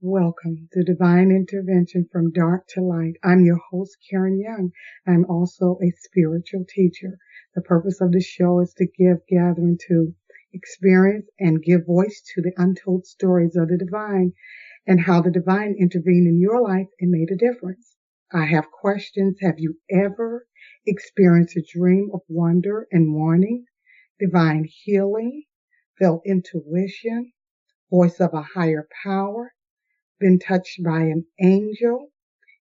Welcome to Divine Intervention from Dark to Light. I'm your host, Karen Young. I'm also a spiritual teacher. The purpose of the show is to give gathering to experience and give voice to the untold stories of the divine and how the divine intervened in your life and made a difference. I have questions. Have you ever experienced a dream of wonder and warning, divine healing, felt intuition, voice of a higher power? Been touched by an angel,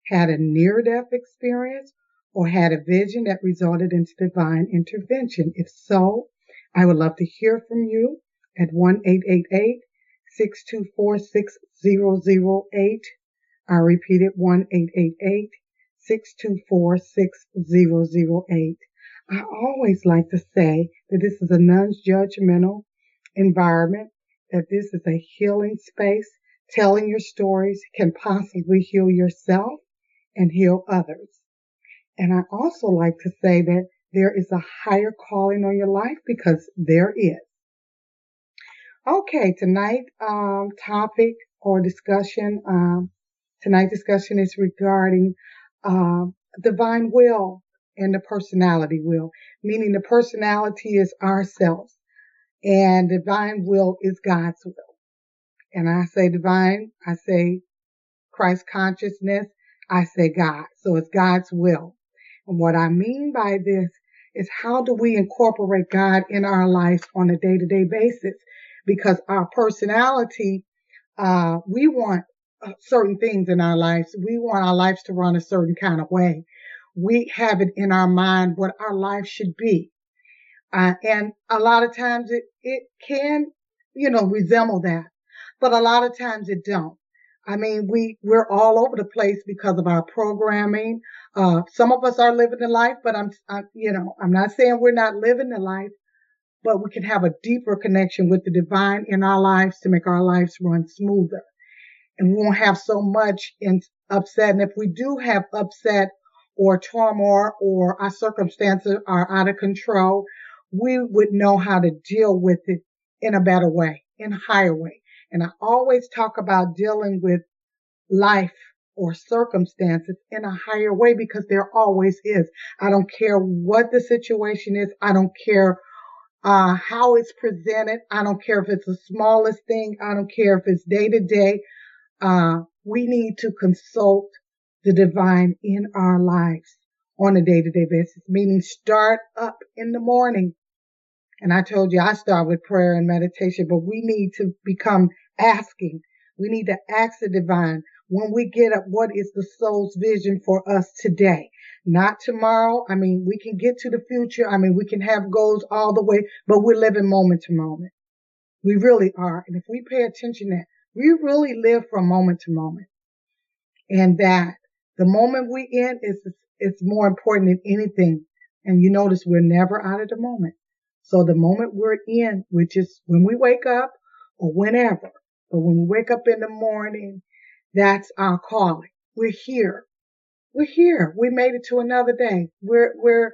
had a near death experience, or had a vision that resulted in divine intervention? If so, I would love to hear from you at 1 624 6008. I repeat it 1 624 6008. I always like to say that this is a non judgmental environment, that this is a healing space Telling your stories can possibly heal yourself and heal others. And I also like to say that there is a higher calling on your life because there is. Okay, tonight um, topic or discussion. Um, tonight discussion is regarding uh, divine will and the personality will, meaning the personality is ourselves and divine will is God's will. And I say divine, I say Christ consciousness, I say God. So it's God's will. And what I mean by this is how do we incorporate God in our lives on a day to day basis? Because our personality, uh, we want uh, certain things in our lives. We want our lives to run a certain kind of way. We have it in our mind what our life should be. Uh, and a lot of times it, it can, you know, resemble that but a lot of times it don't. I mean, we, we're all over the place because of our programming. Uh, some of us are living the life, but I'm, I, you know, I'm not saying we're not living the life, but we can have a deeper connection with the divine in our lives to make our lives run smoother. And we won't have so much in upset. And if we do have upset or turmoil or our circumstances are out of control, we would know how to deal with it in a better way, in a higher way. And I always talk about dealing with life or circumstances in a higher way because there always is. I don't care what the situation is. I don't care uh, how it's presented. I don't care if it's the smallest thing. I don't care if it's day to day. Uh, we need to consult the divine in our lives on a day to day basis, meaning start up in the morning and I told you I start with prayer and meditation, but we need to become asking. We need to ask the divine when we get up, what is the soul's vision for us today? Not tomorrow. I mean, we can get to the future. I mean, we can have goals all the way, but we're living moment to moment. We really are. And if we pay attention to that, we really live from moment to moment. And that the moment we in is, is more important than anything. And you notice we're never out of the moment. So the moment we're in, which is when we wake up or whenever, but when we wake up in the morning, that's our calling. We're here. We're here. We made it to another day. We're, we're,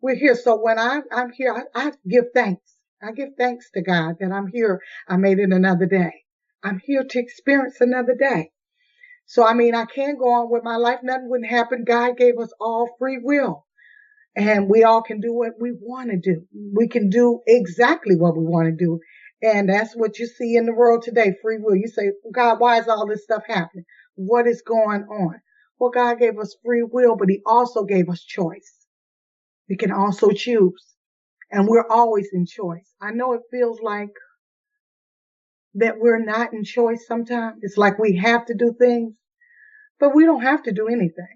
we're here. So when I, I'm here, I, I give thanks. I give thanks to God that I'm here. I made it another day. I'm here to experience another day. So, I mean, I can't go on with my life. Nothing wouldn't happen. God gave us all free will and we all can do what we want to do. We can do exactly what we want to do. And that's what you see in the world today, free will. You say, God, why is all this stuff happening? What is going on? Well, God gave us free will, but he also gave us choice. We can also choose and we're always in choice. I know it feels like that we're not in choice sometimes. It's like we have to do things, but we don't have to do anything.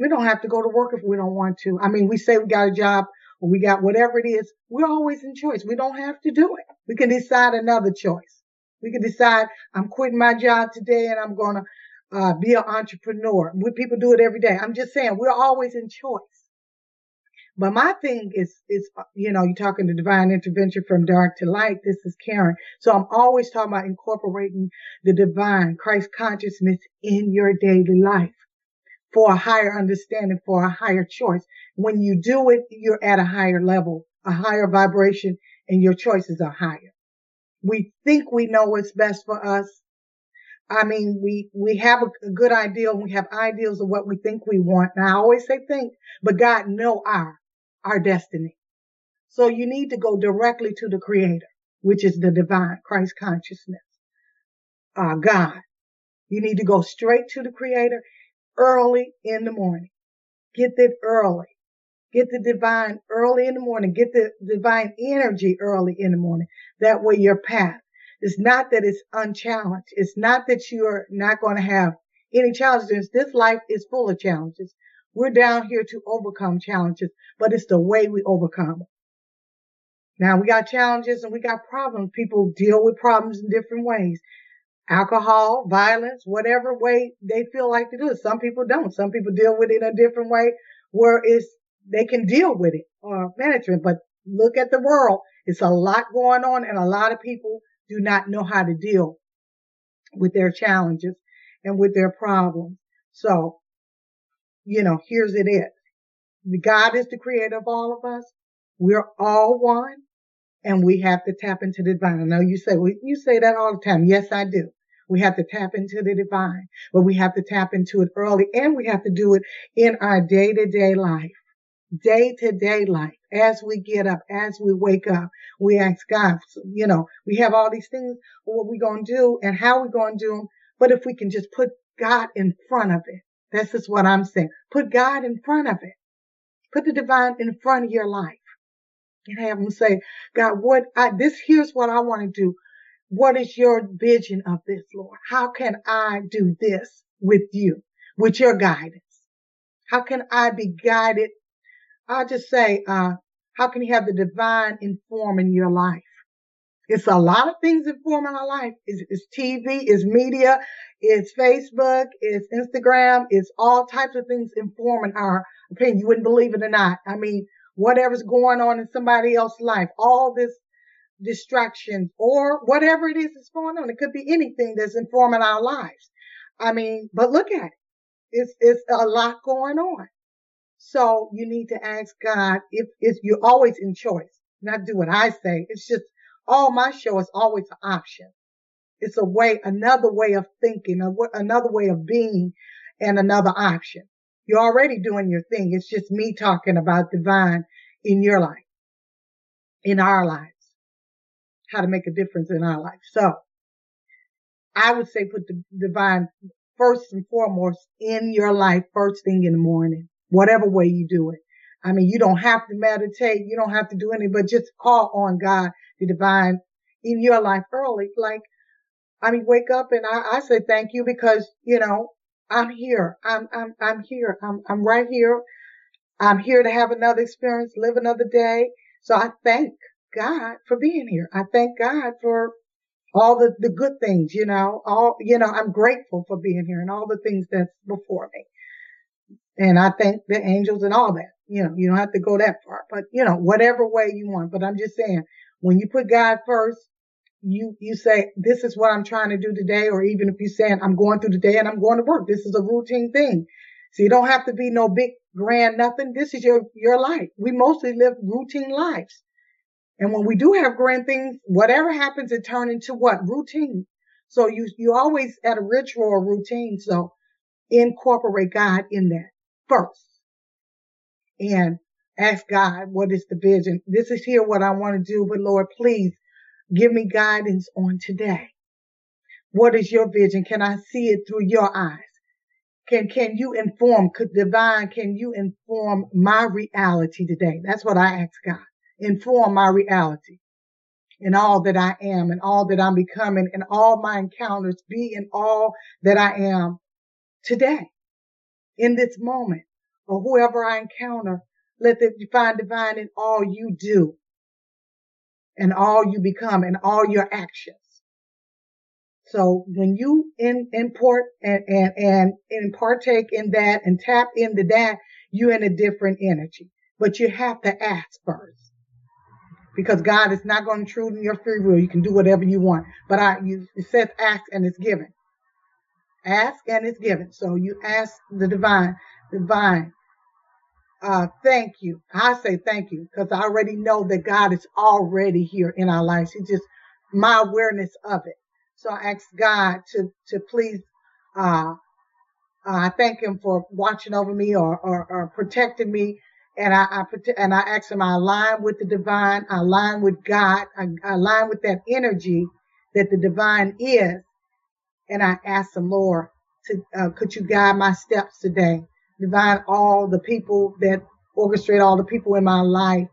We don't have to go to work if we don't want to. I mean, we say we got a job or we got whatever it is. We're always in choice. We don't have to do it. We can decide another choice. We can decide I'm quitting my job today and I'm going to uh, be an entrepreneur. We, people do it every day. I'm just saying we're always in choice. But my thing is, is, you know, you're talking to divine intervention from dark to light. This is Karen. So I'm always talking about incorporating the divine Christ consciousness in your daily life for a higher understanding, for a higher choice. When you do it, you're at a higher level, a higher vibration, and your choices are higher. We think we know what's best for us. I mean, we, we have a, a good ideal. We have ideals of what we think we want. And I always say think, but God know our, our destiny. So you need to go directly to the creator, which is the divine Christ consciousness, uh, God. You need to go straight to the creator early in the morning. Get it early. Get the divine early in the morning. Get the divine energy early in the morning. That way your path is not that it's unchallenged. It's not that you're not going to have any challenges. This life is full of challenges. We're down here to overcome challenges, but it's the way we overcome. Now we got challenges and we got problems. People deal with problems in different ways. Alcohol, violence, whatever way they feel like to do it. Some people don't. Some people deal with it in a different way where it's, they can deal with it or management. But look at the world. It's a lot going on and a lot of people do not know how to deal with their challenges and with their problems. So, you know, here's it is. God is the creator of all of us. We're all one and we have to tap into the divine. I know you say, well, you say that all the time. Yes, I do. We have to tap into the divine, but we have to tap into it early and we have to do it in our day to day life day to day life, as we get up, as we wake up, we ask God, you know, we have all these things, what we going to do and how we going to do them. But if we can just put God in front of it, this is what I'm saying. Put God in front of it. Put the divine in front of your life have them say, God, what I, this, here's what I want to do. What is your vision of this, Lord? How can I do this with you, with your guidance? How can I be guided I'll just say, uh, how can you have the divine inform in your life? It's a lot of things informing our life. It's, it's TV, it's media, it's Facebook, it's Instagram, it's all types of things informing our opinion. You wouldn't believe it or not. I mean, whatever's going on in somebody else's life, all this distraction or whatever it is that's going on. It could be anything that's informing our lives. I mean, but look at it. It's, it's a lot going on. So you need to ask God if, if you're always in choice, not do what I say. It's just all my show is always an option. It's a way, another way of thinking, another way of being and another option. You're already doing your thing. It's just me talking about divine in your life, in our lives, how to make a difference in our life. So I would say put the divine first and foremost in your life first thing in the morning whatever way you do it. I mean, you don't have to meditate. You don't have to do anything, but just call on God, the divine in your life early. Like, I mean, wake up and I, I say thank you because, you know, I'm here. I'm, I'm, I'm here. I'm, I'm right here. I'm here to have another experience, live another day. So I thank God for being here. I thank God for all the, the good things, you know, all, you know, I'm grateful for being here and all the things that's before me. And I thank the angels and all that. You know, you don't have to go that far, but you know, whatever way you want. But I'm just saying, when you put God first, you, you say, this is what I'm trying to do today. Or even if you're saying, I'm going through the day and I'm going to work. This is a routine thing. So you don't have to be no big grand nothing. This is your, your life. We mostly live routine lives. And when we do have grand things, whatever happens, it turn into what? Routine. So you, you always at a ritual or routine. So incorporate God in that first and ask God, what is the vision? This is here what I want to do, but Lord, please give me guidance on today. What is your vision? Can I see it through your eyes? Can, can you inform, could divine, can you inform my reality today? That's what I ask God. Inform my reality in all that I am and all that I'm becoming and all my encounters be in all that I am today in this moment or whoever I encounter, let them find divine in all you do and all you become and all your actions. So when you in, import and, and, and, and partake in that and tap into that, you're in a different energy, but you have to ask first because God is not going to intrude in your free will. You can do whatever you want, but I, you, it says ask and it's given. Ask and it's given. So you ask the divine, divine, uh, thank you. I say thank you because I already know that God is already here in our lives. It's just my awareness of it. So I ask God to, to please, uh, uh, I thank him for watching over me or, or, or protecting me. And I, I, and I ask him, I align with the divine, I align with God, I, I align with that energy that the divine is. And I ask him, Lord, to, uh, could you guide my steps today? Divine all the people that orchestrate all the people in my life,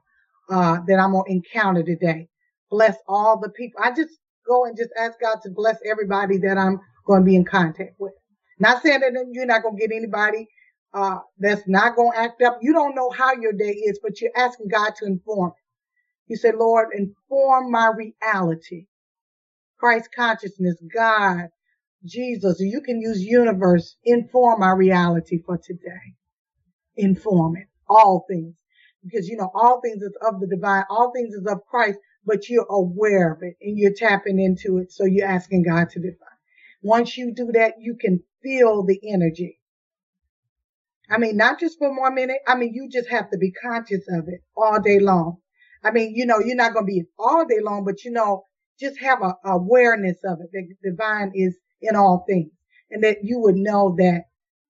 uh, that I'm going to encounter today. Bless all the people. I just go and just ask God to bless everybody that I'm going to be in contact with. Not saying that you're not going to get anybody uh, that's not going to act up. You don't know how your day is, but you're asking God to inform. You say, Lord, inform my reality. Christ consciousness, God, Jesus. You can use universe, inform our reality for today. Inform it. All things. Because you know, all things is of the divine, all things is of Christ, but you're aware of it and you're tapping into it. So you're asking God to define. Once you do that, you can feel the energy. I mean, not just for one minute. I mean, you just have to be conscious of it all day long. I mean, you know, you're not going to be all day long, but you know, just have a awareness of it. The divine is in all things and that you would know that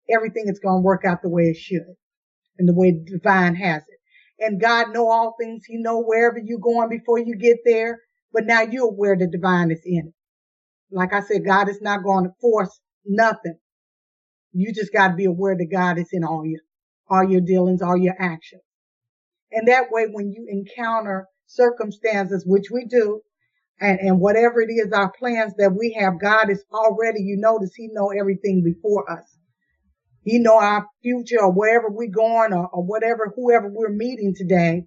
everything is going to work out the way it should and the way divine has it. And God know all things. He know wherever you're going before you get there. But now you're aware the divine is in it. Like I said, God is not going to force nothing. You just got to be aware that God is in all your, all your dealings, all your actions. And that way, when you encounter circumstances, which we do, and, and whatever it is, our plans that we have, God is already, you notice he know everything before us. He know our future or wherever we're going or, or whatever, whoever we're meeting today.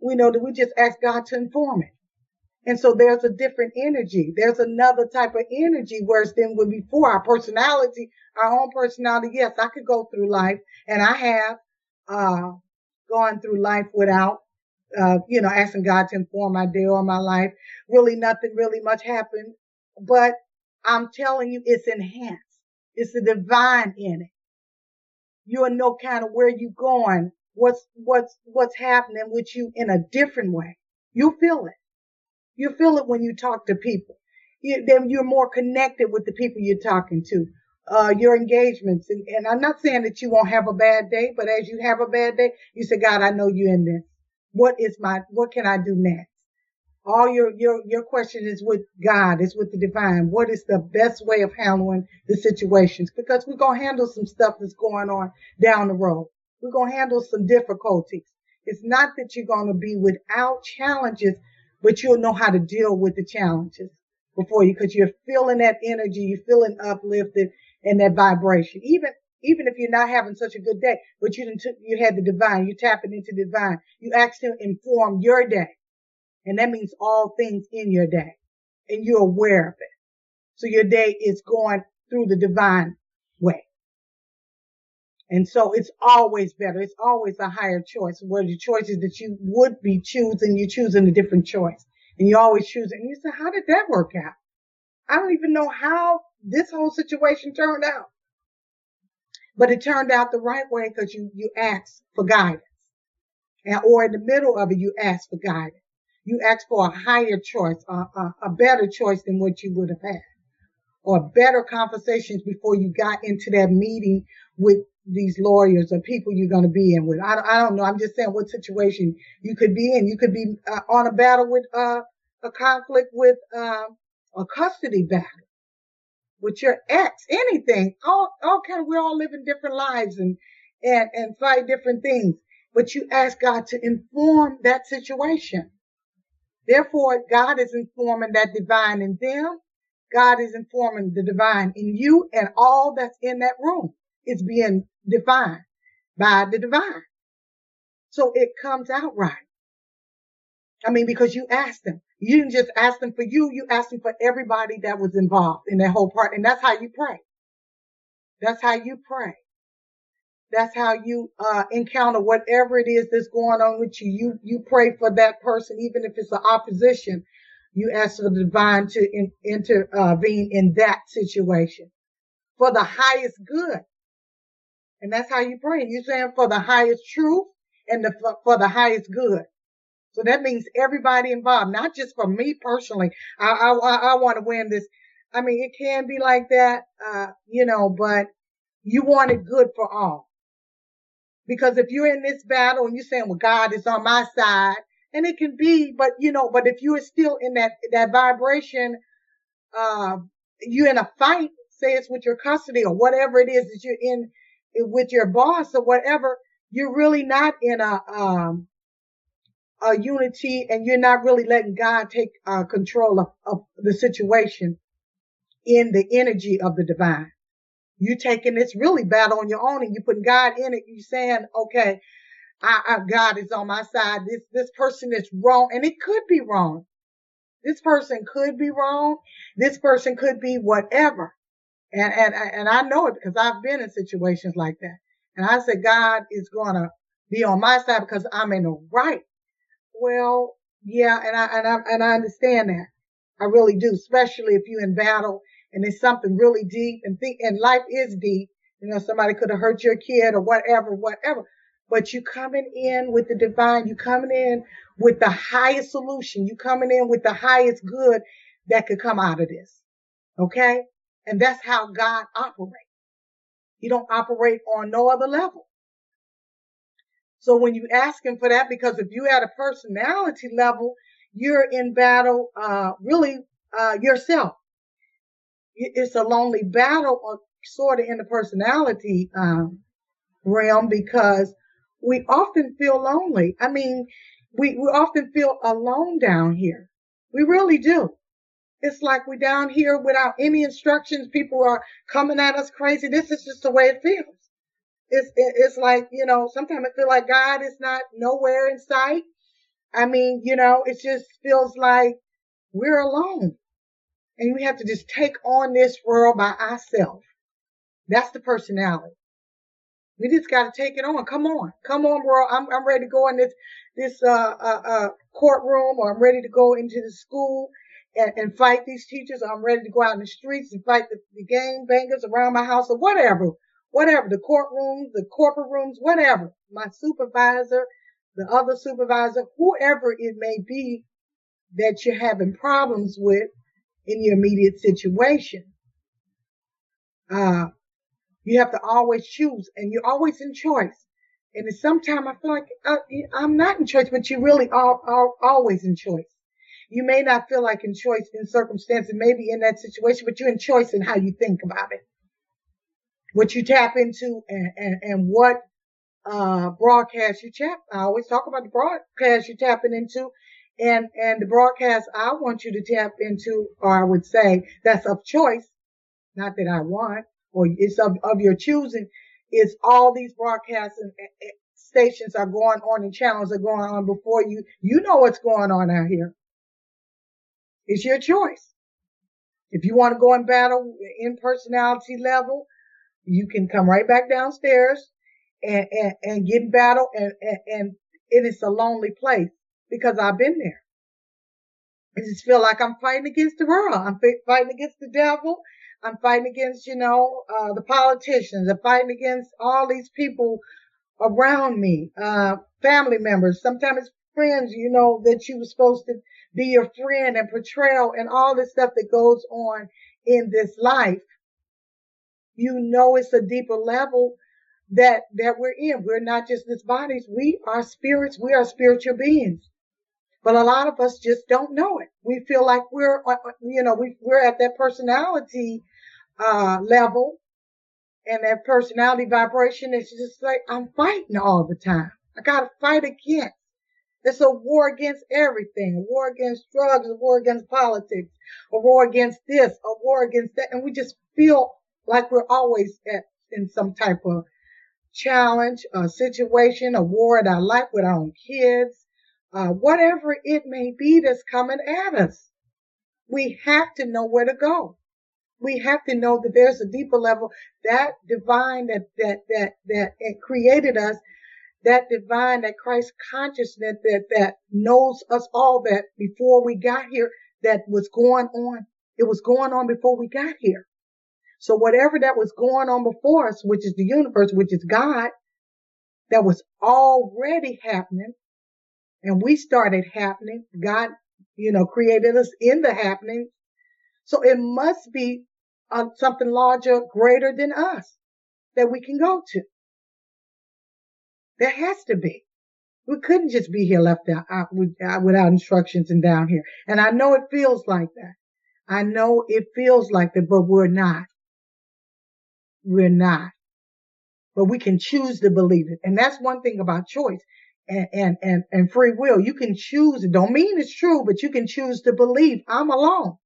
We know that we just ask God to inform it. And so there's a different energy. There's another type of energy whereas than when before our personality, our own personality. Yes, I could go through life and I have, uh, gone through life without, uh, you know, asking God to inform my day or my life. Really nothing really much happened, but I'm telling you, it's enhanced. It's the divine in it. You'll know kind of where you're going, what's, what's, what's happening with you in a different way. You feel it. You feel it when you talk to people. You, then you're more connected with the people you're talking to. Uh, your engagements. And, and I'm not saying that you won't have a bad day, but as you have a bad day, you say, God, I know you're in this. What is my, what can I do next? All your, your, your question is with God, is with the divine. What is the best way of handling the situations? Because we're going to handle some stuff that's going on down the road. We're going to handle some difficulties. It's not that you're going to be without challenges, but you'll know how to deal with the challenges before you because you're feeling that energy, you're feeling uplifted and that vibration. Even even if you're not having such a good day, but you didn't you had the divine, you tapping into divine. You him inform your day. And that means all things in your day. And you're aware of it. So your day is going through the divine way. And so it's always better. It's always a higher choice. Where the choices that you would be choosing, you're choosing a different choice. And you always choose. And you say, how did that work out? I don't even know how this whole situation turned out. But it turned out the right way because you, you asked for guidance. And, or in the middle of it, you asked for guidance. You asked for a higher choice, a, a, a better choice than what you would have had or better conversations before you got into that meeting with these lawyers or people you're going to be in with. I, I don't know. I'm just saying what situation you could be in. You could be uh, on a battle with uh, a conflict with uh, a custody battle with your ex, anything. All, all kind of, we all living different lives and, and, and fight different things. But you ask God to inform that situation. Therefore, God is informing that divine in them. God is informing the divine in you and all that's in that room. is being defined by the divine. So it comes out right. I mean, because you asked them. You didn't just ask them for you, you asked them for everybody that was involved in that whole part. And that's how you pray. That's how you pray. That's how you uh, encounter whatever it is that's going on with you. You you pray for that person, even if it's an opposition. You ask for the divine to in, intervene in that situation for the highest good. And that's how you pray. You're saying for the highest truth and the, for, for the highest good. So that means everybody involved, not just for me personally. I, I, I want to win this. I mean, it can be like that, uh, you know, but you want it good for all. Because if you're in this battle and you're saying, well, God is on my side, and it can be, but you know, but if you are still in that, that vibration, uh, you're in a fight, say it's with your custody or whatever it is that you're in with your boss or whatever, you're really not in a, um, a unity and you're not really letting God take uh, control of, of the situation in the energy of the divine. You're taking this really bad on your own and you're putting God in it. You're saying, okay, I, I, God is on my side. This, this person is wrong and it could be wrong. This person could be wrong. This person could be whatever. And, and, and I know it because I've been in situations like that. And I said, God is going to be on my side because I'm in the right. Well, yeah, and I, and I, and I understand that. I really do, especially if you're in battle and it's something really deep and think, and life is deep. You know, somebody could have hurt your kid or whatever, whatever. But you coming in with the divine, you coming in with the highest solution, you coming in with the highest good that could come out of this. Okay? And that's how God operates. He don't operate on no other level. So when you ask him for that, because if you at a personality level, you're in battle, uh, really, uh, yourself. It's a lonely battle, uh, sort of in the personality, um, realm because we often feel lonely. I mean, we, we often feel alone down here. We really do. It's like we're down here without any instructions. People are coming at us crazy. This is just the way it feels it's it's like you know sometimes I feel like God is not nowhere in sight. I mean, you know, it just feels like we're alone, and we have to just take on this world by ourselves. That's the personality. We just got to take it on. Come on, come on, world. I'm I'm ready to go in this this uh, uh, uh, courtroom, or I'm ready to go into the school and, and fight these teachers. Or I'm ready to go out in the streets and fight the, the gang bangers around my house, or whatever whatever, the courtrooms, the corporate rooms, whatever, my supervisor, the other supervisor, whoever it may be that you're having problems with in your immediate situation. Uh, you have to always choose and you're always in choice. And sometimes I feel like uh, I'm not in choice, but you really are, are always in choice. You may not feel like in choice in circumstances, maybe in that situation, but you're in choice in how you think about it what you tap into and, and, and what uh, broadcast you tap. I always talk about the broadcast you're tapping into and, and the broadcast I want you to tap into, or I would say that's of choice, not that I want, or it's of, of your choosing, is all these broadcasts and, and stations are going on and channels are going on before you. You know what's going on out here. It's your choice. If you want to go in battle in personality level, you can come right back downstairs and, and, and get in battle and, and, and it is a lonely place because I've been there. I just feel like I'm fighting against the world. I'm fighting against the devil. I'm fighting against, you know, uh, the politicians. I'm fighting against all these people around me, uh, family members, sometimes friends, you know, that you were supposed to be your friend and portrayal and all this stuff that goes on in this life you know it's a deeper level that that we're in. We're not just this bodies. We are spirits. We are spiritual beings. But a lot of us just don't know it. We feel like we're, uh, uh, you know, we, we're at that personality uh, level and that personality vibration. It's just like I'm fighting all the time. I got to fight against. It's a war against everything. A war against drugs. A war against politics. A war against this. A war against that. And we just feel like we're always at, in some type of challenge, a situation, a war in our life with our own kids, uh, whatever it may be that's coming at us. We have to know where to go. We have to know that there's a deeper level, that divine that, that, that, that created us, that divine, that Christ consciousness that, that knows us all that before we got here, that was going on. It was going on before we got here. So whatever that was going on before us, which is the universe, which is God, that was already happening and we started happening. God, you know, created us in the happening. So it must be uh, something larger, greater than us that we can go to. There has to be. We couldn't just be here left out, out, out without instructions and down here. And I know it feels like that. I know it feels like that, but we're not. We're not. But we can choose to believe it. And that's one thing about choice and, and, and, and free will. You can choose. It don't mean it's true, but you can choose to believe I'm alone.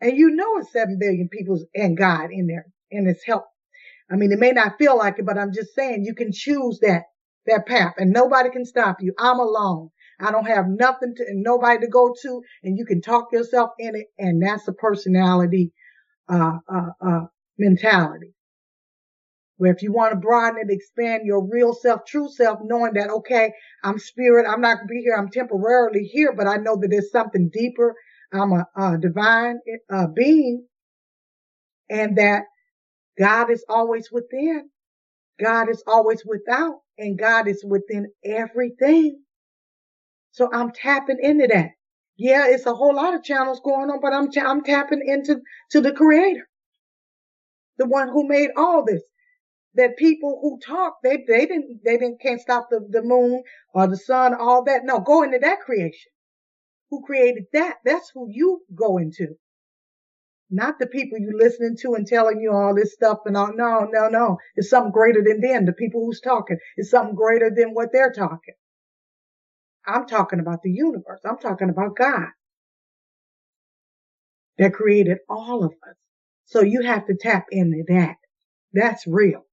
And you know it's seven billion people and God in there and it's help. I mean, it may not feel like it, but I'm just saying you can choose that, that path and nobody can stop you. I'm alone. I don't have nothing to, nobody to go to and you can talk yourself in it. And that's a personality, uh, uh, uh, mentality. Where if you want to broaden and expand your real self, true self, knowing that, okay, I'm spirit, I'm not going to be here, I'm temporarily here, but I know that there's something deeper. I'm a, a divine uh, being and that God is always within. God is always without and God is within everything. So I'm tapping into that. Yeah, it's a whole lot of channels going on, but I'm, I'm tapping into, to the creator. The one who made all this that people who talk, they, they didn't, they didn't, can't stop the, the moon or the sun, all that. No, go into that creation. Who created that? That's who you go into. Not the people you listening to and telling you all this stuff and all. No, no, no. It's something greater than them. The people who's talking. It's something greater than what they're talking. I'm talking about the universe. I'm talking about God that created all of us. So you have to tap into that. That's real.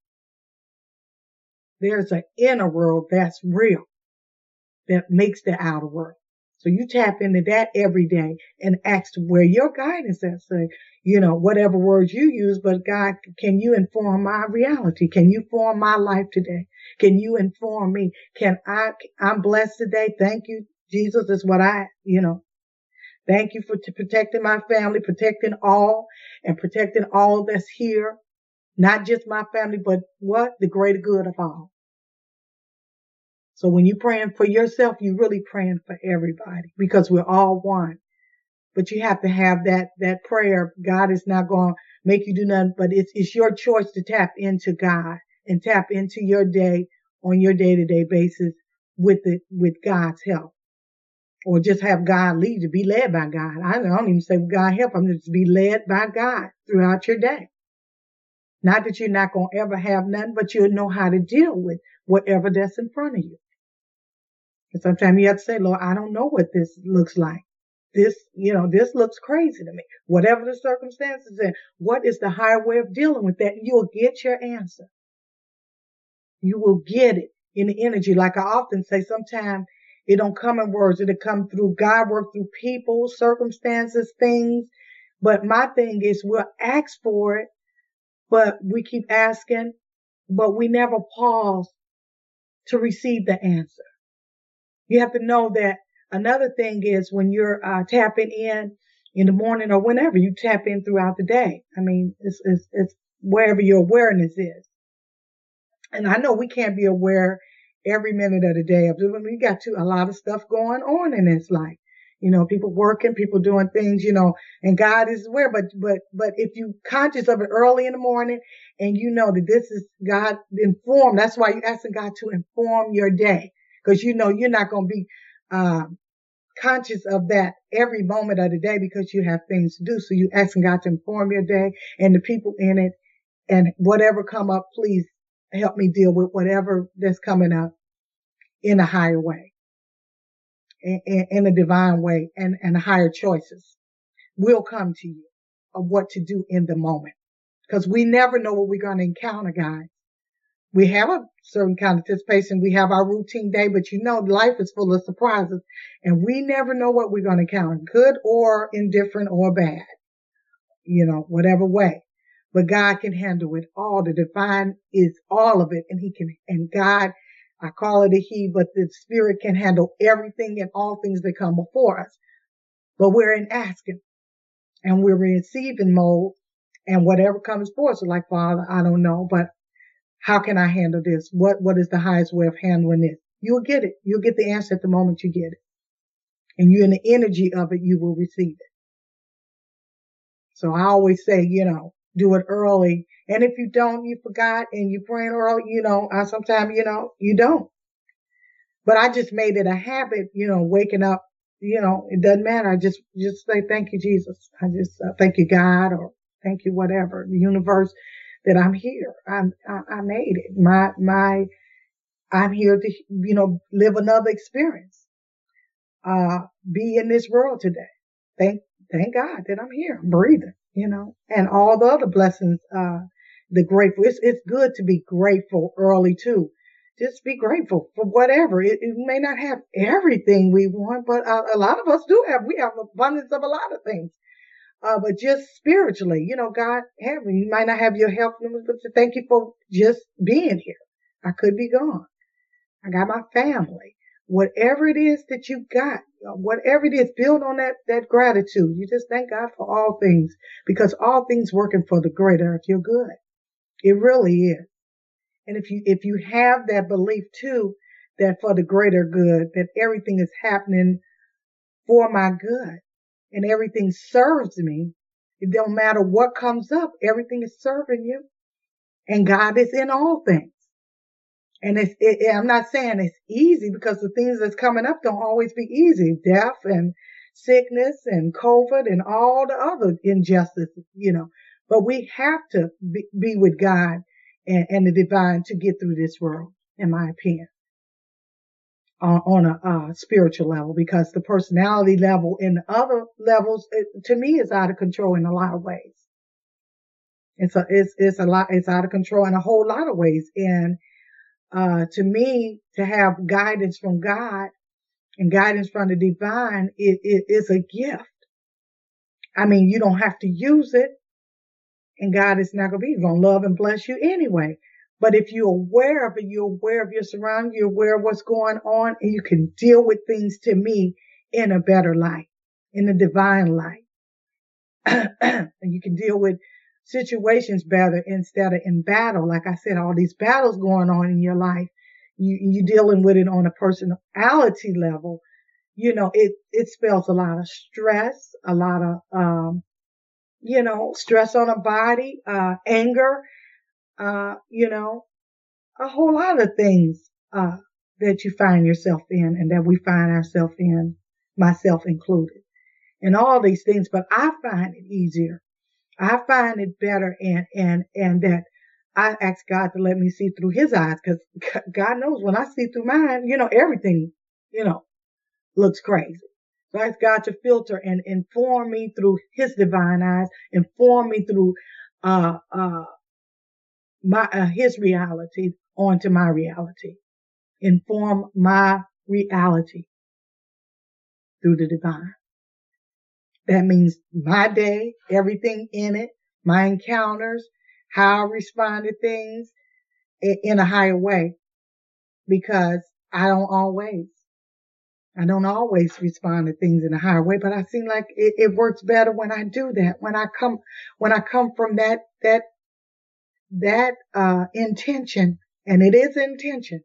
There's an inner world that's real that makes the outer world. So you tap into that every day and ask where your guidance is. So, you know, whatever words you use, but God, can you inform my reality? Can you form my life today? Can you inform me? Can I, I'm blessed today. Thank you. Jesus is what I, you know, thank you for protecting my family, protecting all and protecting all that's here. Not just my family, but what? The greater good of all. So when you're praying for yourself, you're really praying for everybody because we're all one. But you have to have that, that prayer. God is not going to make you do nothing, but it's, it's your choice to tap into God and tap into your day on your day to day basis with it, with God's help. Or just have God lead you, be led by God. I don't even say God help. I'm just be led by God throughout your day. Not that you're not going to ever have nothing, but you'll know how to deal with whatever that's in front of you. And sometimes you have to say, Lord, I don't know what this looks like. This, you know, this looks crazy to me. Whatever the circumstances and what is the higher way of dealing with that? You'll get your answer. You will get it in the energy. Like I often say, sometimes it don't come in words. It'll come through God work through people, circumstances, things. But my thing is we'll ask for it, but we keep asking, but we never pause to receive the answer. You have to know that another thing is when you're uh, tapping in in the morning or whenever you tap in throughout the day. I mean, it's, it's, it's wherever your awareness is. And I know we can't be aware every minute of the day. We got to, a lot of stuff going on in this life. You know, people working, people doing things, you know, and God is aware. But, but, but if you conscious of it early in the morning and you know that this is God informed, that's why you're asking God to inform your day because you know you're not going to be um, conscious of that every moment of the day because you have things to do. So you asking God to inform your day and the people in it, and whatever come up, please help me deal with whatever that's coming up in a higher way, in, in, a divine way, and and higher choices will come to you of what to do in the moment because we never know what we're going to encounter, guys we have a certain kind of anticipation. We have our routine day, but you know, life is full of surprises and we never know what we're going to encounter, good or indifferent or bad, you know, whatever way. But God can handle it all. The divine is all of it and he can, and God, I call it a he, but the spirit can handle everything and all things that come before us. But we're in asking and we're in receiving mode and whatever comes forth. So like, Father, I don't know, but how can I handle this? What, what is the highest way of handling this? You'll get it. You'll get the answer at the moment you get it. And you're in the energy of it, you will receive it. So I always say, you know, do it early. And if you don't, you forgot and you praying early, you know, I sometimes, you know, you don't. But I just made it a habit, you know, waking up, you know, it doesn't matter. I just, just say, thank you, Jesus. I just uh, thank you, God, or thank you, whatever, the universe that I'm here. I'm, I, I made it. My, my, I'm here to, you know, live another experience, uh, be in this world today. Thank, thank God that I'm here, I'm breathing, you know, and all the other blessings, uh, the grateful. It's, it's good to be grateful early too. Just be grateful for whatever. It, it may not have everything we want, but a, lot of us do have, we have abundance of a lot of things. Uh, but just spiritually, you know, God have you might not have your health numbers, but thank you for just being here. I could be gone. I got my family. Whatever it is that you got, whatever it is, build on that, that gratitude. You just thank God for all things because all things working for the greater if you're good. It really is. And if you, if you have that belief too, that for the greater good, that everything is happening for my good and everything serves me, it don't matter what comes up, everything is serving you. And God is in all things. And it's, it, I'm not saying it's easy because the things that's coming up don't always be easy. Death and sickness and COVID and all the other injustices, you know, but we have to be, be with God and, and, the divine to get through this world, in my opinion, uh, on a uh, spiritual level, because the personality level in other levels, it, to me, is out of control in a lot of ways. It's a, it's, it's a lot, it's out of control in a whole lot of ways. And uh, to me, to have guidance from God and guidance from the divine, it, it is a gift. I mean, you don't have to use it and God is not going to be, going to love and bless you anyway. But if you're aware of it, you're aware of your surroundings, you're aware of what's going on, and you can deal with things to me in a better light, in a divine light. and you can deal with situations better instead of in battle. Like I said, all these battles going on in your life, you, you dealing with it on a personality level. You know, it, it spells a lot of stress, a lot of, um, you know, stress on a body, uh, anger, uh, you know, a whole lot of things, uh, that you find yourself in and that we find ourselves in, myself included, and all these things. But I find it easier I find it better and, and, and that I ask God to let me see through his eyes because God knows when I see through mine, you know, everything, you know, looks crazy. So I ask God to filter and inform me through his divine eyes, inform me through, uh, uh, my, uh, his reality onto my reality, inform my reality through the divine. That means my day, everything in it, my encounters, how I respond to things in a higher way because I don't always, I don't always respond to things in a higher way, but I seem like it, it works better when I do that. When I come, when I come from that, that, that, uh, intention and it is intention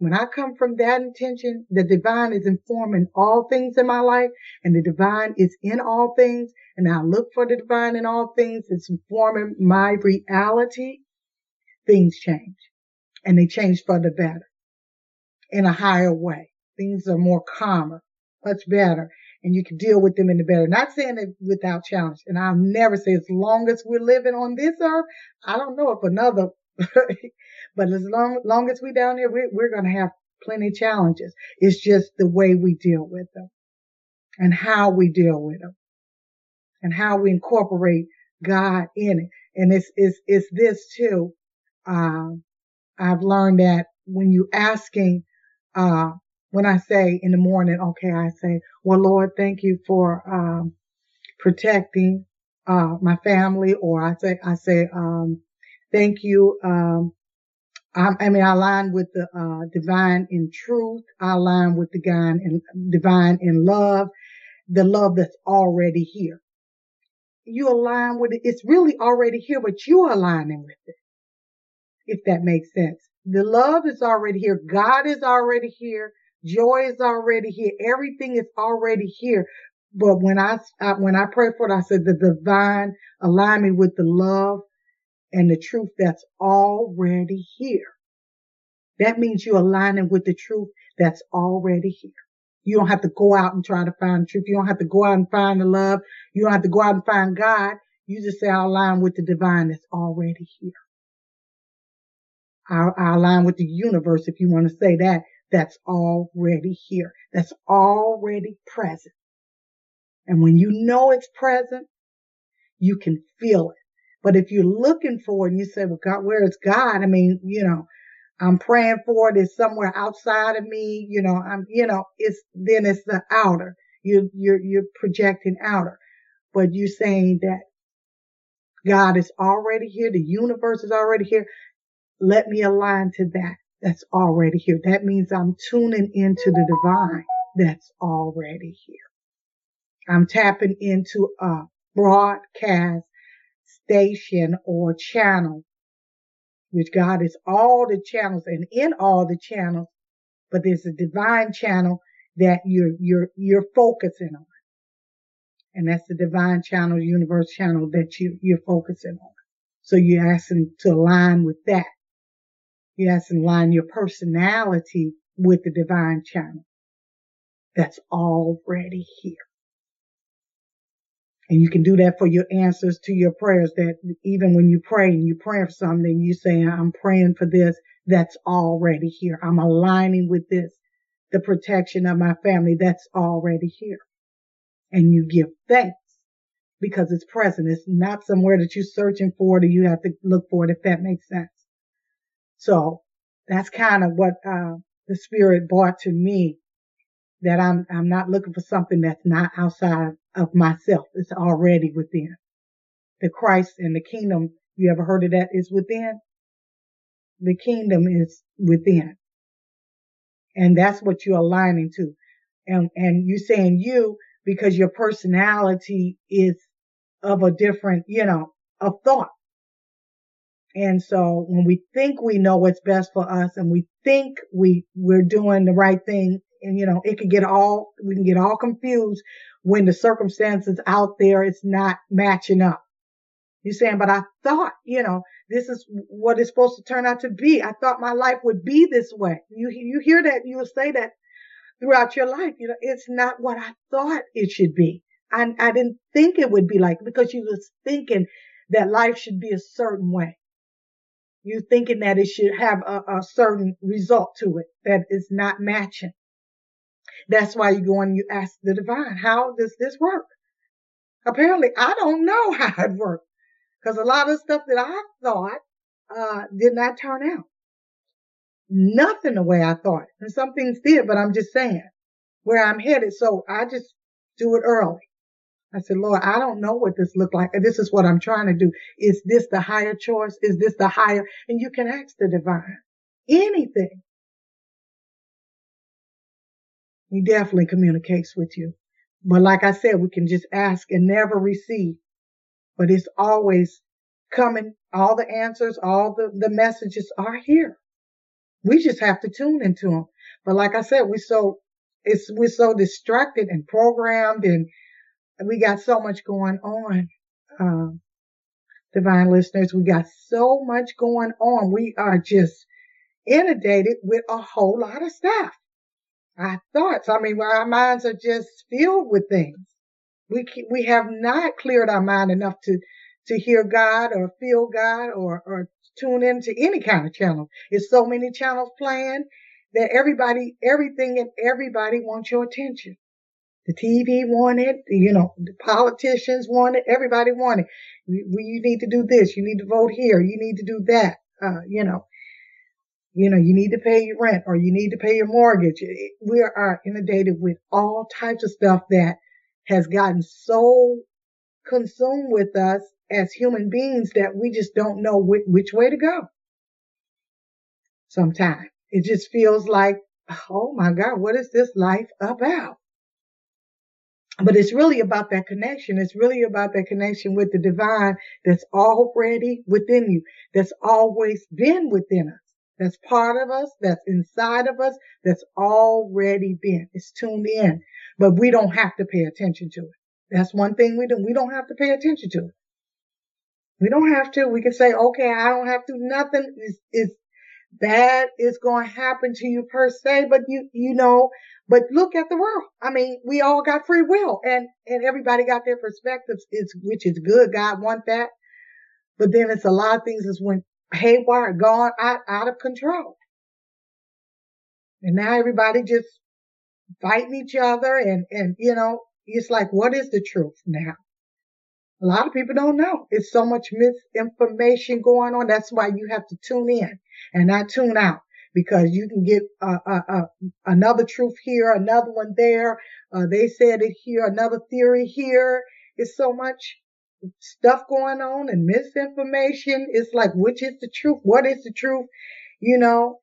when I come from that intention, the divine is informing all things in my life and the divine is in all things. And I look for the divine in all things. It's informing my reality. Things change and they change for the better in a higher way. Things are more calmer, much better. And you can deal with them in the better. Not saying it without challenge. And I'll never say as long as we're living on this earth, I don't know if another But as long, long as we down here, we're, we're going to have plenty of challenges. It's just the way we deal with them and how we deal with them and how we incorporate God in it. And it's, it's, it's this too. Um, I've learned that when you asking, uh, when I say in the morning, okay, I say, well, Lord, thank you for, um, protecting, uh, my family, or I say, I say, um, thank you, um, I, I mean, I align with the uh, divine in truth. I align with the divine in, love, the love that's already here. You align with it. It's really already here, but you're aligning with it. If that makes sense. The love is already here. God is already here. Joy is already here. Everything is already here. but when I, I when I pray for it, I said the divine align me with the love and the truth that's already here. That means you're aligning with the truth that's already here. You don't have to go out and try to find truth. You don't have to go out and find the love. You don't have to go out and find God. You just say, I align with the divine that's already here. I, I align with the universe, if you want to say that, that's already here. That's already present. And when you know it's present, you can feel it. But if you're looking for it and you say, well, God, where is God? I mean, you know, I'm praying for it. It's somewhere outside of me. You know, I'm, you know, it's, then it's the outer. You're, you're, you're projecting outer, but you're saying that God is already here. The universe is already here. Let me align to that. That's already here. That means I'm tuning into the divine that's already here. I'm tapping into a broadcast station or channel, which God is all the channels and in all the channels, but there's a divine channel that you're, you're, you're focusing on. And that's the divine channel, universe channel that you, you're focusing on. So you're asking to align with that. You're asking to align your personality with the divine channel. That's already here. And you can do that for your answers to your prayers that even when you pray and you pray for something, you say, I'm praying for this. That's already here. I'm aligning with this. The protection of my family. That's already here. And you give thanks because it's present. It's not somewhere that you're searching for it you have to look for it, if that makes sense. So that's kind of what, uh, the spirit brought to me that I'm, I'm not looking for something that's not outside of myself. It's already within. The Christ and the kingdom, you ever heard of that is within? The kingdom is within. And that's what you're aligning to. And, and you saying you because your personality is of a different, you know, of thought. And so when we think we know what's best for us and we think we, we're doing the right thing and you know, it can get all, we can get all confused when the circumstances out there is not matching up. You're saying, but I thought, you know, this is what it's supposed to turn out to be. I thought my life would be this way. You, you hear that, you will say that throughout your life. You know, it's not what I thought it should be. I, I didn't think it would be like, because you was thinking that life should be a certain way. You're thinking that it should have a, a certain result to it that is not matching. That's why you go and you ask the divine, how does this work? Apparently, I don't know how it works because a lot of stuff that I thought uh, did not turn out. Nothing the way I thought, and some things did, but I'm just saying where I'm headed. So I just do it early. I said, Lord, I don't know what this look like. This is what I'm trying to do. Is this the higher choice? Is this the higher? And you can ask the divine anything. He definitely communicates with you. But like I said, we can just ask and never receive. But it's always coming. All the answers, all the, the messages are here. We just have to tune into them. But like I said, we're so, it's, we're so distracted and programmed and we got so much going on. Um, divine listeners, we got so much going on. We are just inundated with a whole lot of stuff our thoughts. I mean, our minds are just filled with things. We we have not cleared our mind enough to to hear God or feel God or or tune into any kind of channel. It's so many channels playing that everybody, everything and everybody wants your attention. The TV want it, you know, the politicians want it, everybody want it. You, you need to do this, you need to vote here, you need to do that, uh, you know you know, you need to pay your rent or you need to pay your mortgage. We are inundated with all types of stuff that has gotten so consumed with us as human beings that we just don't know which, which way to go. Sometimes it just feels like, oh my God, what is this life about? But it's really about that connection. It's really about that connection with the divine that's already within you, that's always been within us. That's part of us, that's inside of us, that's already been. It's tuned in, but we don't have to pay attention to it. That's one thing we do. We don't have to pay attention to it. We don't have to. We can say, okay, I don't have to. Nothing is, is bad is going to happen to you per se, but you, you know, but look at the world. I mean, we all got free will and, and everybody got their perspectives, it's, which is good. God want that. But then it's a lot of things that's went haywire, gone out, out of control. And now everybody just fighting each other and, and, you know, it's like, what is the truth now? A lot of people don't know. It's so much misinformation going on. That's why you have to tune in and not tune out because you can get uh, uh, uh, another truth here, another one there. Uh, they said it here, another theory here. It's so much stuff going on and misinformation. It's like, which is the truth? What is the truth? You know,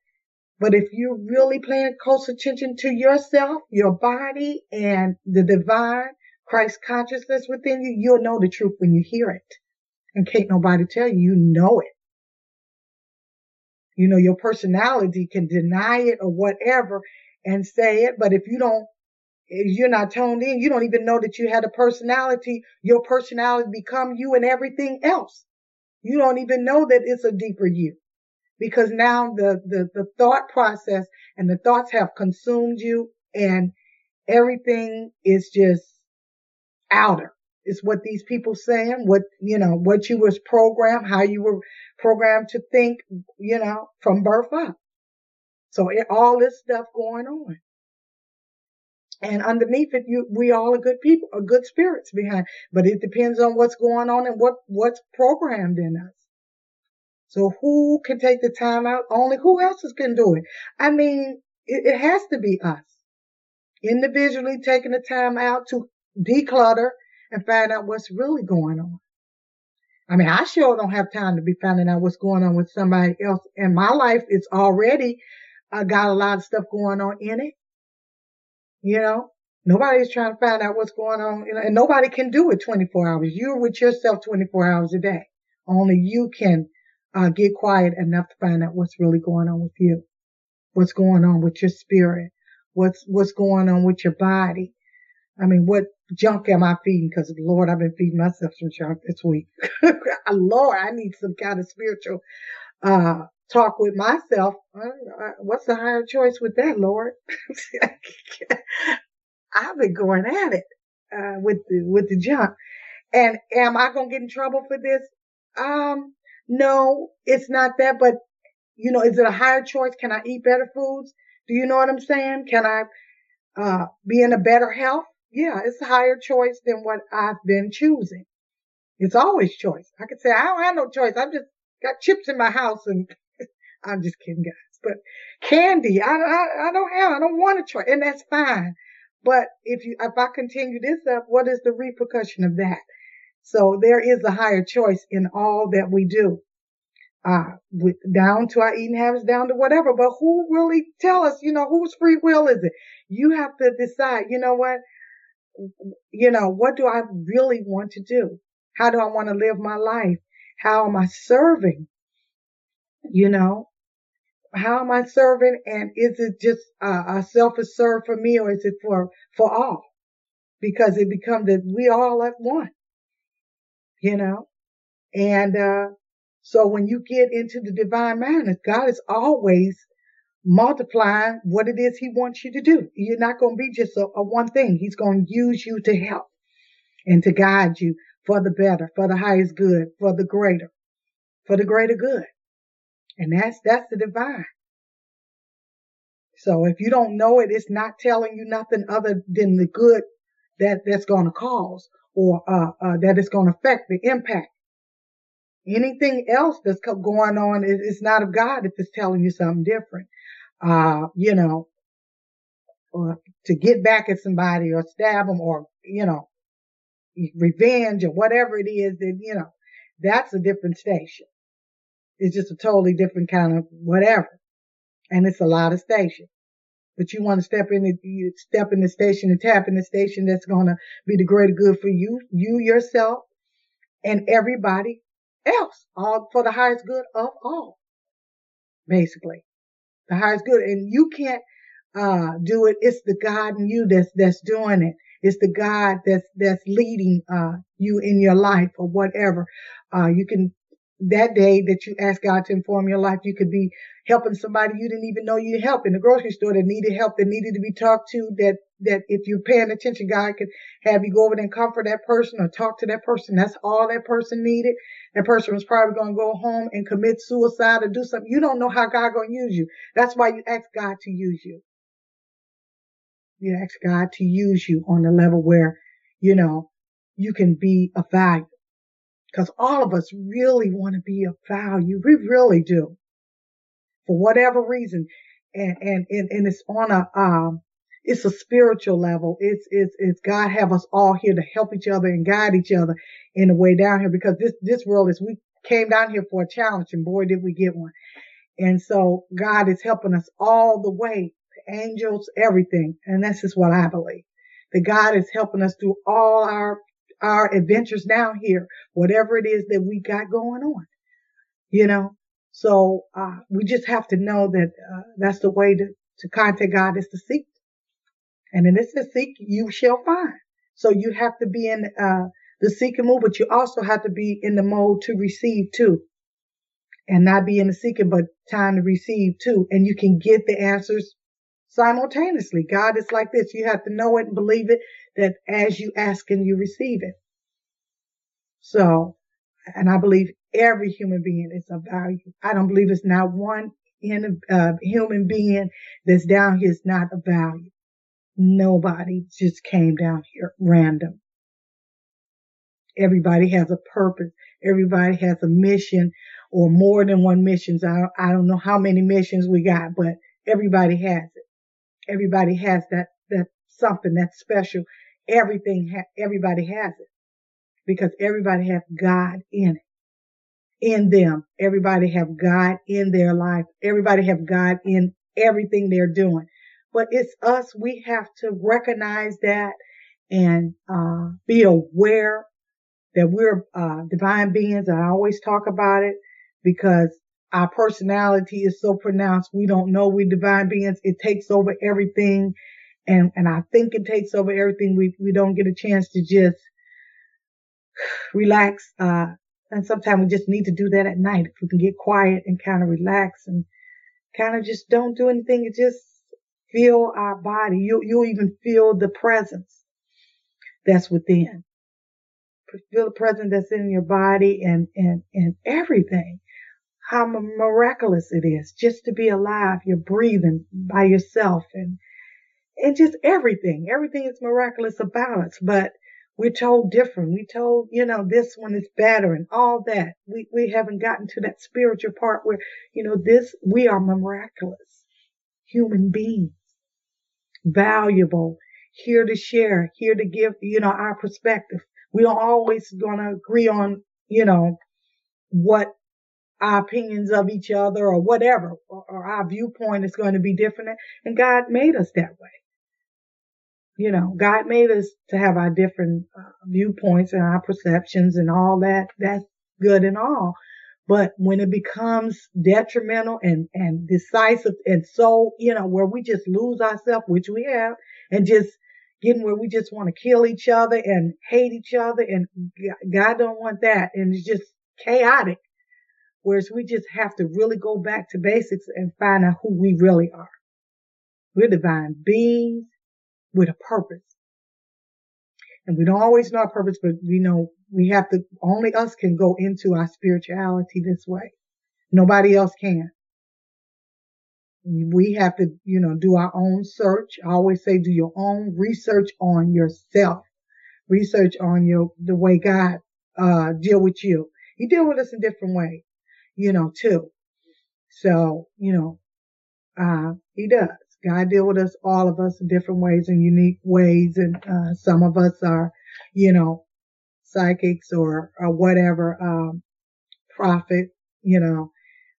but if you're really paying close attention to yourself, your body and the divine, Christ consciousness within you, you'll know the truth when you hear it. And can't nobody tell you, you know it. You know, your personality can deny it or whatever and say it, but if you don't, you're not toned in, you don't even know that you had a personality. Your personality become you and everything else. You don't even know that it's a deeper you because now the, the, the thought process and the thoughts have consumed you and everything is just outer. Is what these people saying, what, you know, what you was programmed, how you were programmed to think, you know, from birth up. So it, all this stuff going on. And underneath it, you, we all are good people, are good spirits behind, but it depends on what's going on and what, what's programmed in us. So who can take the time out? Only who else can do it? I mean, it, it has to be us individually taking the time out to declutter and find out what's really going on. I mean, I sure don't have time to be finding out what's going on with somebody else. And my life is already uh, got a lot of stuff going on in it. You know, nobody's trying to find out what's going on, and nobody can do it 24 hours. You're with yourself 24 hours a day. Only you can uh, get quiet enough to find out what's really going on with you, what's going on with your spirit, what's what's going on with your body. I mean, what junk am I feeding? Because Lord, I've been feeding myself some junk this week. Lord, I need some kind of spiritual uh, talk with myself. Uh, uh, what's the higher choice with that, Lord? I've been going at it uh, with the with the junk. And am I gonna get in trouble for this? Um, no, it's not that. But you know, is it a higher choice? Can I eat better foods? Do you know what I'm saying? Can I uh, be in a better health? Yeah, it's a higher choice than what I've been choosing. It's always choice. I could say I don't have no choice. I've just got chips in my house and I'm just kidding, guys. But candy, I, I, I don't have, I don't want to try, and that's fine. But if you, if I continue this up, what is the repercussion of that? So there is a higher choice in all that we do. Uh, with, down to our eating habits, down to whatever. But who really tell us, you know, whose free will is it? You have to decide, you know what? You know, what do I really want to do? How do I want to live my life? How am I serving? You know, how am I serving? And is it just a selfish serve for me or is it for, for all? Because it becomes that we all at one, you know? And, uh, so when you get into the divine madness, God is always multiplying what it is he wants you to do. You're not going to be just a, a one thing. He's going to use you to help and to guide you for the better, for the highest good, for the greater, for the greater good. And that's, that's the divine. So if you don't know it, it's not telling you nothing other than the good that that's going to cause or, uh, uh, that it's going to affect the impact. Anything else that's going on is, is not of God if it's telling you something different. Uh, you know, or to get back at somebody or stab them or, you know, revenge or whatever it is that, you know, that's a different station. It's just a totally different kind of whatever. And it's a lot of stations. But you want to step in you step in the station and tap in the station that's going to be the greater good for you, you yourself and everybody else, all for the highest good of all, basically. The highest good. And you can't, uh, do it. It's the God in you that's, that's doing it. It's the God that's, that's leading, uh, you in your life or whatever. Uh, you can, that day that you ask God to inform your life, you could be helping somebody you didn't even know you help in the grocery store that needed help, that needed to be talked to, that, that if you're paying attention, God could have you go over there and comfort that person or talk to that person. That's all that person needed. That person was probably going to go home and commit suicide or do something. You don't know how God going to use you. That's why you ask God to use you. You ask God to use you on the level where, you know, you can be a value. Cause all of us really want to be of value. We really do. For whatever reason. And, and, and, and it's on a, um, it's a spiritual level. It's, it's, it's God have us all here to help each other and guide each other in the way down here because this, this world is, we came down here for a challenge and boy, did we get one. And so God is helping us all the way the angels, everything. And this is what I believe. That God is helping us through all our, our adventures down here, whatever it is that we got going on, you know. So, uh, we just have to know that, uh, that's the way to, to contact God is to seek. And in this is seek, you shall find. So you have to be in, uh, the seeking mode, but you also have to be in the mode to receive too. And not be in the seeking, but time to receive too. And you can get the answers simultaneously. God is like this. You have to know it and believe it that as you ask and you receive it. So, and I believe every human being is of value. I don't believe it's not one in, uh, human being that's down here is not of value. Nobody just came down here random. Everybody has a purpose. Everybody has a mission or more than one missions. I, I don't know how many missions we got, but everybody has it. Everybody has that, that something that's special. Everything, ha- everybody has it because everybody has God in it, in them. Everybody have God in their life. Everybody have God in everything they're doing. But it's us. We have to recognize that and, uh, be aware that we're, uh, divine beings. I always talk about it because our personality is so pronounced. We don't know we're divine beings. It takes over everything. And, and I think it takes over everything. We, we don't get a chance to just relax. Uh, and sometimes we just need to do that at night. If we can get quiet and kind of relax and kind of just don't do anything and just feel our body. You, you'll even feel the presence that's within. Feel the presence that's in your body and, and, and everything how miraculous it is just to be alive. You're breathing by yourself and, and just everything. Everything is miraculous about us, but we're told different. We told, you know, this one is better and all that. We, we haven't gotten to that spiritual part where, you know, this, we are miraculous human beings, valuable, here to share, here to give, you know, our perspective. We don't always gonna agree on, you know, what our opinions of each other or whatever, or, or our viewpoint is going to be different. And God made us that way. You know, God made us to have our different uh, viewpoints and our perceptions and all that. That's good and all. But when it becomes detrimental and, and decisive and so, you know, where we just lose ourselves, which we have, and just getting where we just want to kill each other and hate each other and God don't want that. And it's just chaotic. Whereas we just have to really go back to basics and find out who we really are. We're divine beings with a purpose. And we don't always know our purpose, but we know we have to, only us can go into our spirituality this way. Nobody else can. We have to, you know, do our own search. I always say do your own research on yourself. Research on your, the way God, uh, deal with you. He deal with us in different ways you know, too. So, you know, uh, he does. God deal with us, all of us in different ways and unique ways. And, uh, some of us are, you know, psychics or, or whatever, um, prophet, you know,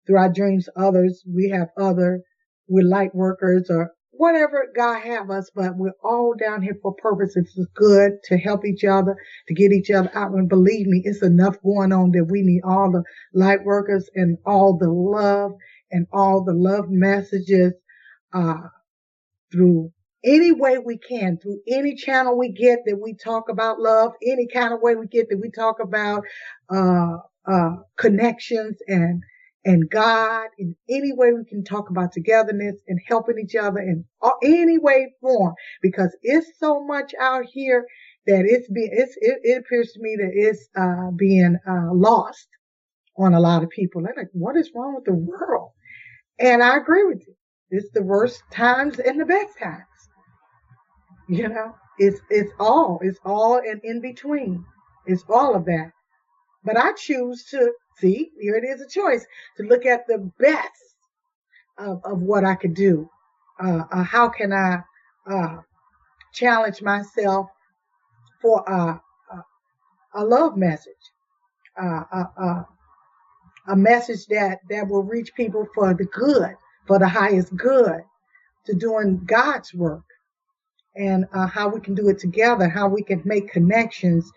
through our dreams. Others, we have other, we're light workers or whatever God have us, but we're all down here for purpose. It's good to help each other, to get each other out. And believe me, it's enough going on that we need all the light workers and all the love and all the love messages, uh, through any way we can, through any channel we get that we talk about love, any kind of way we get that we talk about, uh, uh, connections and, and God in any way we can talk about togetherness and helping each other in any way form because it's so much out here that it's being, it's, it, it appears to me that it's, uh, being, uh, lost on a lot of people. They're like, what is wrong with the world? And I agree with you. It's the worst times and the best times. You know, it's, it's all, it's all and in between. It's all of that. But I choose to see, here it is a choice to look at the best of, of what I could do. Uh, uh, how can I, uh, challenge myself for a, a, love message, uh, a, a message that, that will reach people for the good, for the highest good, to doing God's work and uh, how we can do it together, how we can make connections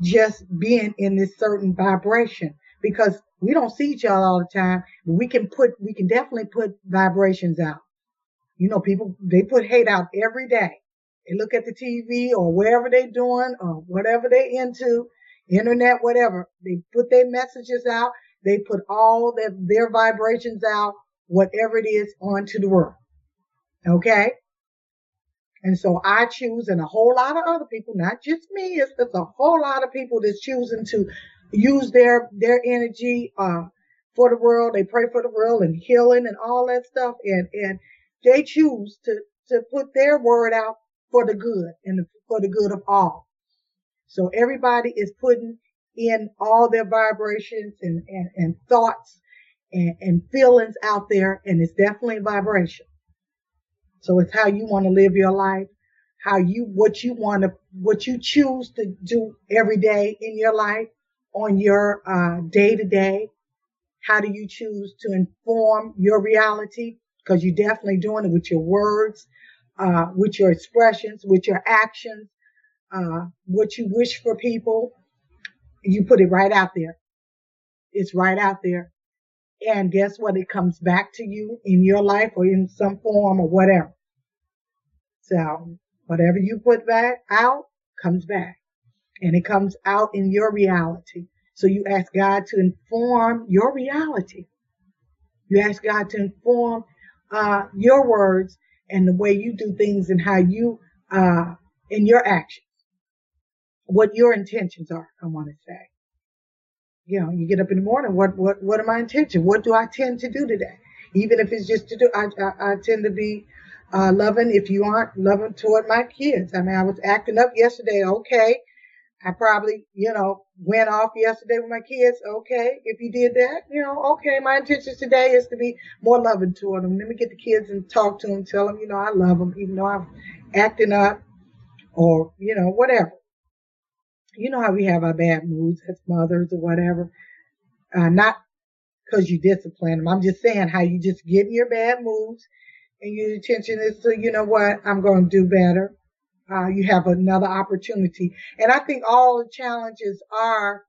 just being in this certain vibration because we don't see each other all the time. We can put, we can definitely put vibrations out. You know, people, they put hate out every day. They look at the TV or wherever they're doing or whatever they're into, internet, whatever. They put their messages out. They put all their, their vibrations out, whatever it is, onto the world. Okay? And so I choose, and a whole lot of other people, not just me, it's, it's a whole lot of people that's choosing to use their their energy uh, for the world. They pray for the world and healing and all that stuff, and and they choose to to put their word out for the good and for the good of all. So everybody is putting in all their vibrations and and, and thoughts and, and feelings out there, and it's definitely vibration. So it's how you want to live your life, how you, what you want to, what you choose to do every day in your life on your, day to day. How do you choose to inform your reality? Cause you're definitely doing it with your words, uh, with your expressions, with your actions, uh, what you wish for people. You put it right out there. It's right out there. And guess what? It comes back to you in your life or in some form or whatever. So whatever you put back out comes back and it comes out in your reality. So you ask God to inform your reality. You ask God to inform, uh, your words and the way you do things and how you, uh, in your actions, what your intentions are, I want to say. You know, you get up in the morning, what, what, what are my intentions? What do I tend to do today? Even if it's just to do, I, I, I tend to be uh, loving if you aren't loving toward my kids. I mean, I was acting up yesterday. Okay. I probably, you know, went off yesterday with my kids. Okay. If you did that, you know, okay. My intention today is to be more loving toward them. Let me get the kids and talk to them, tell them, you know, I love them, even though I'm acting up or, you know, whatever. You know how we have our bad moods as mothers or whatever. Uh, not because you discipline them. I'm just saying how you just get in your bad moods and your attention is to, you know what, I'm going to do better. Uh, you have another opportunity. And I think all the challenges are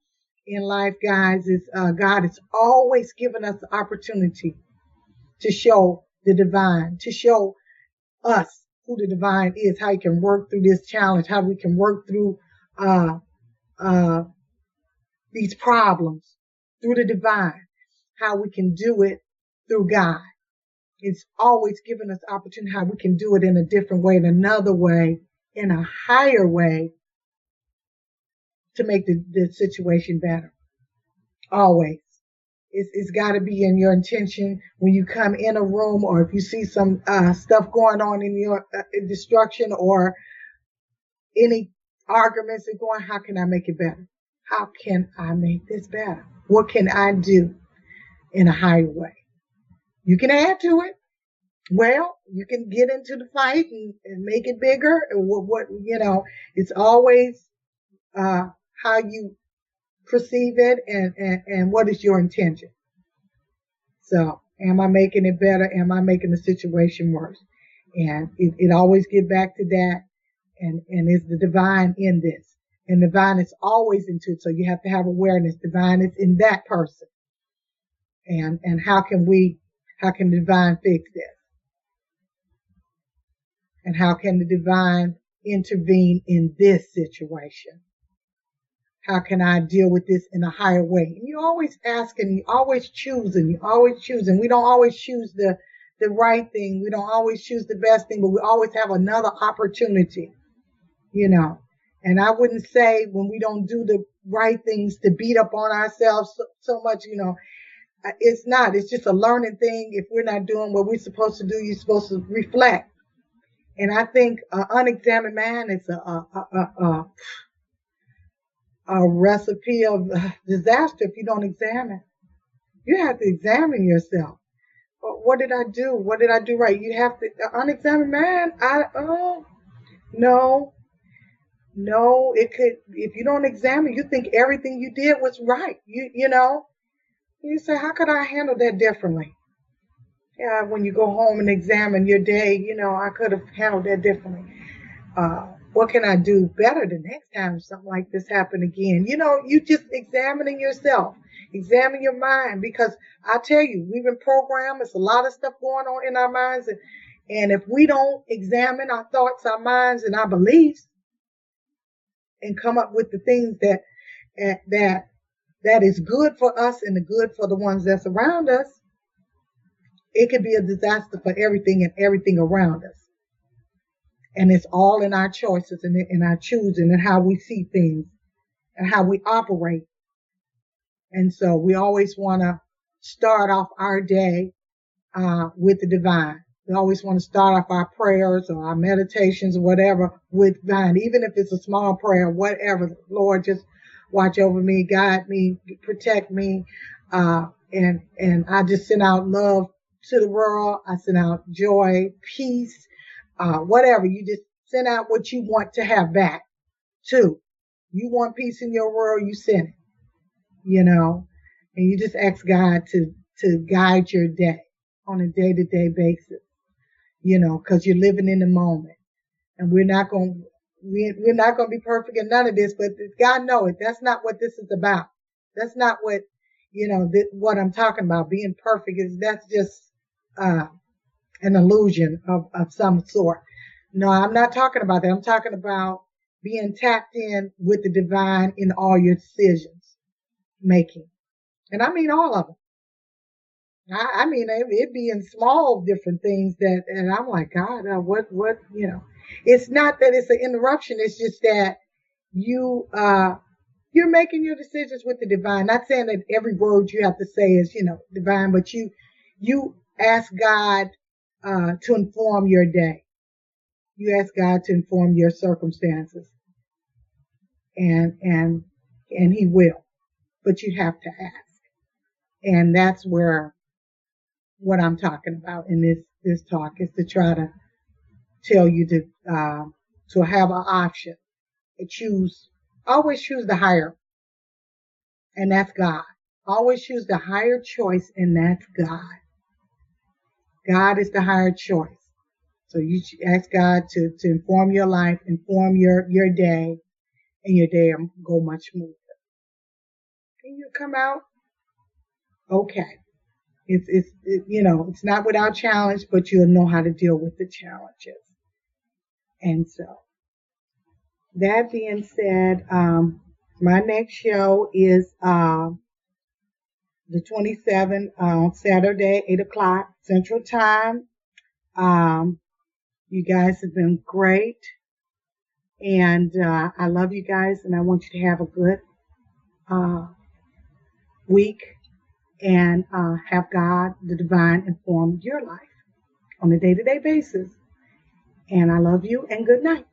in life, guys, is, uh, God is always giving us the opportunity to show the divine, to show us who the divine is, how you can work through this challenge, how we can work through, uh, uh, these problems through the divine, how we can do it through God it's always given us opportunity how we can do it in a different way, in another way, in a higher way to make the, the situation better. Always. It's, it's got to be in your intention when you come in a room or if you see some uh, stuff going on in your uh, destruction or any arguments are going, how can I make it better? How can I make this better? What can I do in a higher way? You can add to it. Well, you can get into the fight and, and make it bigger. What, what, you know, it's always, uh, how you perceive it and, and, and what is your intention. So am I making it better? Am I making the situation worse? And it, it always get back to that. And, and is the divine in this? And divine is always into it. So you have to have awareness. Divine is in that person. And, and how can we How can the divine fix this? And how can the divine intervene in this situation? How can I deal with this in a higher way? And you always asking, you always choosing, you always choosing. We don't always choose the, the right thing. We don't always choose the best thing, but we always have another opportunity, you know. And I wouldn't say when we don't do the right things to beat up on ourselves so, so much, you know, uh, it's not. It's just a learning thing. If we're not doing what we're supposed to do, you're supposed to reflect. And I think an unexamined man is a, a, a, a, a recipe of disaster if you don't examine. You have to examine yourself. What did I do? What did I do right? You have to, unexamined man, I, oh, no, no, it could, if you don't examine, you think everything you did was right. You, you know, you say, how could I handle that differently? Yeah, when you go home and examine your day, you know, I could have handled that differently. Uh, what can I do better the next time something like this happen again? You know, you just examining yourself, examine your mind because I tell you, we've been programmed. It's a lot of stuff going on in our minds. And, and if we don't examine our thoughts, our minds, and our beliefs and come up with the things that, that, that is good for us and the good for the ones that's around us, it could be a disaster for everything and everything around us. And it's all in our choices and in our choosing and how we see things and how we operate. And so we always want to start off our day uh, with the divine. We always want to start off our prayers or our meditations or whatever with divine, even if it's a small prayer, whatever. Lord, just watch over me, guide me, protect me, uh, and and I just send out love to the world. I send out joy, peace, uh, whatever. You just send out what you want to have back too. You want peace in your world, you send it, you know, and you just ask God to, to guide your day on a day to day basis, you know, cause you're living in the moment and we're not going we, we're not going to be perfect in none of this, but God know it. That's not what this is about. That's not what, you know, th- what I'm talking about. Being perfect is, that's just, uh, an illusion of, of some sort. No, I'm not talking about that. I'm talking about being tapped in with the divine in all your decisions making. And I mean all of them. I, I mean, it, it be in small different things that, and I'm like, God, uh, what, what, you know, it's not that it's an interruption. It's just that you, uh, you're making your decisions with the divine. Not saying that every word you have to say is, you know, divine, but you, you ask God uh, to inform your day. You ask God to inform your circumstances. And, and, and he will, but you have to ask. And that's where what I'm talking about in this, this talk is to try to tell you to, uh, to have an option to choose, always choose the higher. And that's God. Always choose the higher choice and that's God. God is the higher choice. So you ask God to, to inform your life, inform your, your day, and your day will go much smoother. Can you come out? Okay. It's, it's, it, you know, it's not without challenge, but you'll know how to deal with the challenges. And so, that being said, um, my next show is, uh, the 27th on uh, Saturday, 8 o'clock Central Time. Um, you guys have been great. And uh, I love you guys, and I want you to have a good uh, week and uh, have God, the divine, inform your life on a day to day basis. And I love you, and good night.